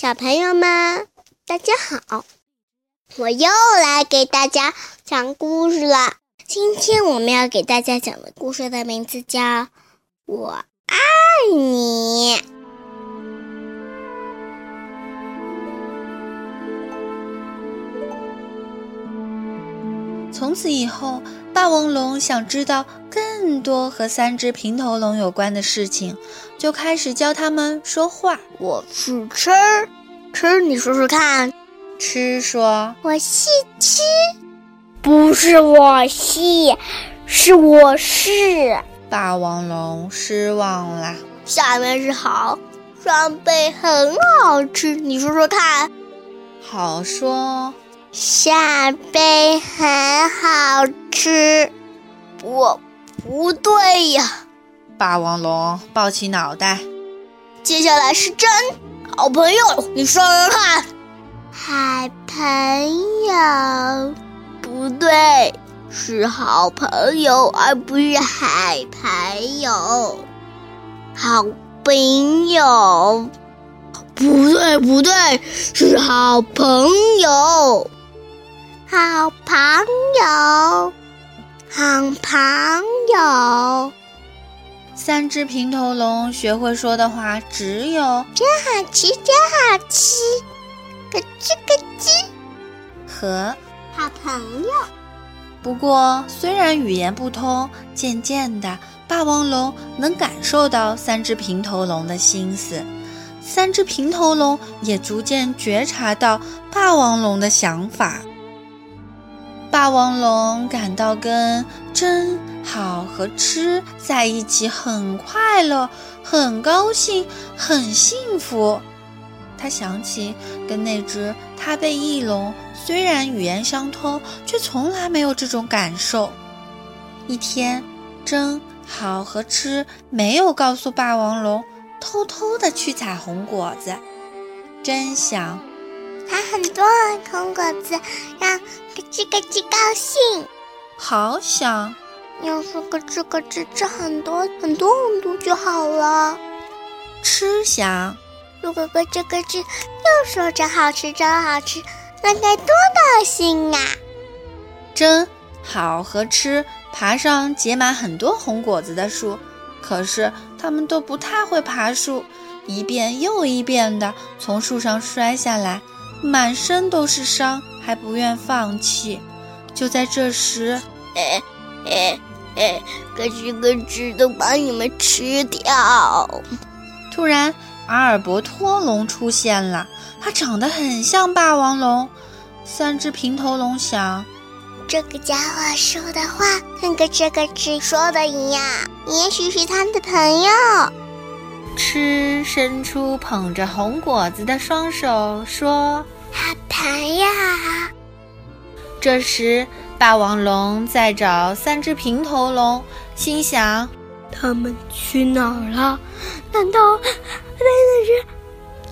小朋友们，大家好！我又来给大家讲故事了。今天我们要给大家讲的故事的名字叫《我爱你》。从此以后，霸王龙想知道更多和三只平头龙有关的事情，就开始教他们说话。我是吃吃，你说说看。吃说：“我是吃，不是我是，是我是。”霸王龙失望了。下面是好，双倍很好吃，你说说看。好说。下杯很好吃，我，不对呀！霸王龙抱起脑袋。接下来是真好朋友，你说说看。好朋友，不对，是好朋友，而不是海朋友。好朋友，不对，不对，是好朋友。好朋友，好朋友。三只平头龙学会说的话只有“真好吃，真好吃”，咯吱咯吱和“好朋友”。不过，虽然语言不通，渐渐的，霸王龙能感受到三只平头龙的心思。三只平头龙也逐渐觉察到霸王龙的想法。霸王龙感到跟真好和吃在一起很快乐、很高兴、很幸福。他想起跟那只他被翼龙，虽然语言相通，却从来没有这种感受。一天，真好和吃没有告诉霸王龙，偷偷的去采红果子。真想。还很多红果子，让咯吱咯吱高兴。好想，要是咯吱咯吱吃很多很多很多就好了。吃想，如果咯吱咯吱又说真好吃真好吃，那该多高兴啊！真好和吃爬上结满很多红果子的树，可是他们都不太会爬树，一遍又一遍的从树上摔下来。满身都是伤，还不愿放弃。就在这时，哎哎哎，咯吱咯吱都把你们吃掉！突然，阿尔伯托龙出现了，它长得很像霸王龙。三只平头龙想：这个家伙说的话跟咯吱咯吱说的一样，也许是他的朋友。吃伸出捧着红果子的双手，说：“好朋友。”这时，霸王龙在找三只平头龙，心想：“他们去哪儿了？难道真的是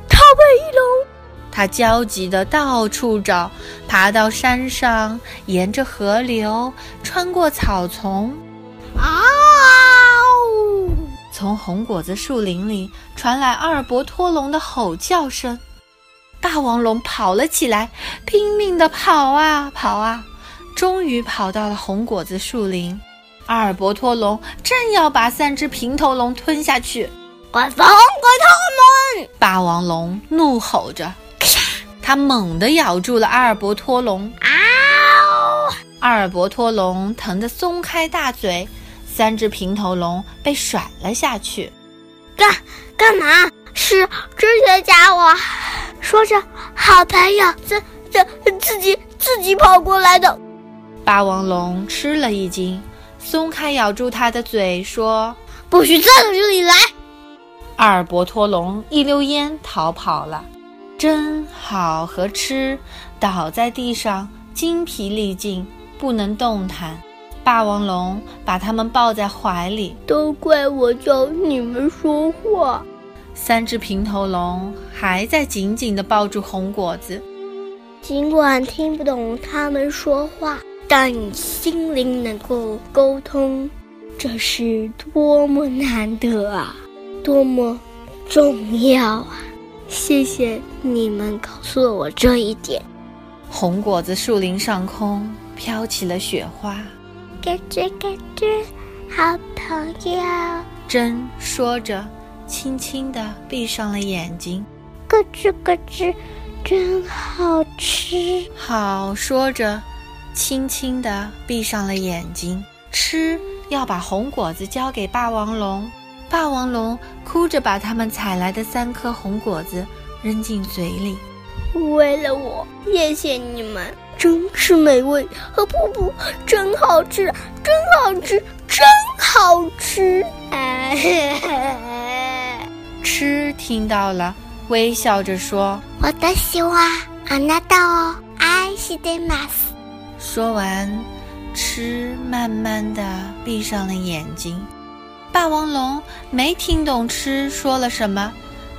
他被翼龙？”他焦急地到处找，爬到山上，沿着河流，穿过草丛。啊！从红果子树林里传来阿尔伯托龙的吼叫声，霸王龙跑了起来，拼命地跑啊跑啊，终于跑到了红果子树林。阿尔伯托龙正要把三只平头龙吞下去，快放开他们！霸王龙怒吼着，他猛地咬住了阿尔伯托龙。啊！阿尔伯托龙疼得松开大嘴。三只平头龙被甩了下去，干干嘛？是这些家伙说着好朋友，自自自己自己跑过来的。霸王龙吃了一惊，松开咬住他的嘴，说：“不许再到这里来！”阿尔伯托龙一溜烟逃跑了。真好和吃倒在地上，精疲力尽，不能动弹。霸王龙把他们抱在怀里，都怪我教你们说话。三只平头龙还在紧紧地抱住红果子，尽管听不懂他们说话，但心灵能够沟通，这是多么难得啊，多么重要啊！谢谢你们告诉了我这一点。红果子树林上空飘起了雪花，咯吱咯吱，好朋友。真说着，轻轻地闭上了眼睛。咯吱咯吱，真好吃。好说着，轻轻地闭上了眼睛。吃要把红果子交给霸王龙。霸王龙哭着把他们采来的三颗红果子扔进嘴里。为了我，谢谢你们，真是美味！啊不不，真好吃，真好吃，真好吃！吃听到了，微笑着说：“我的希望，あなたを愛してます。”说完，吃慢慢的闭上了眼睛。霸王龙没听懂吃说了什么，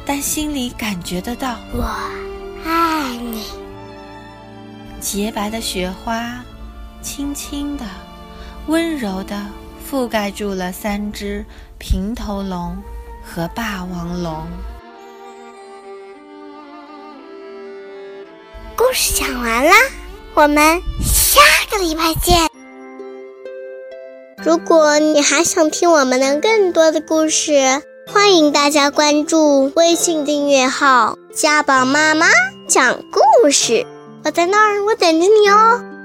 但心里感觉得到。我爱你。 洁白的雪花，轻轻的、温柔的覆盖住了三只平头龙和霸王龙。故事讲完了，我们下个礼拜见。如果你还想听我们的更多的故事，欢迎大家关注微信订阅号“家宝妈妈讲故事”。我在那儿，我等着你哦。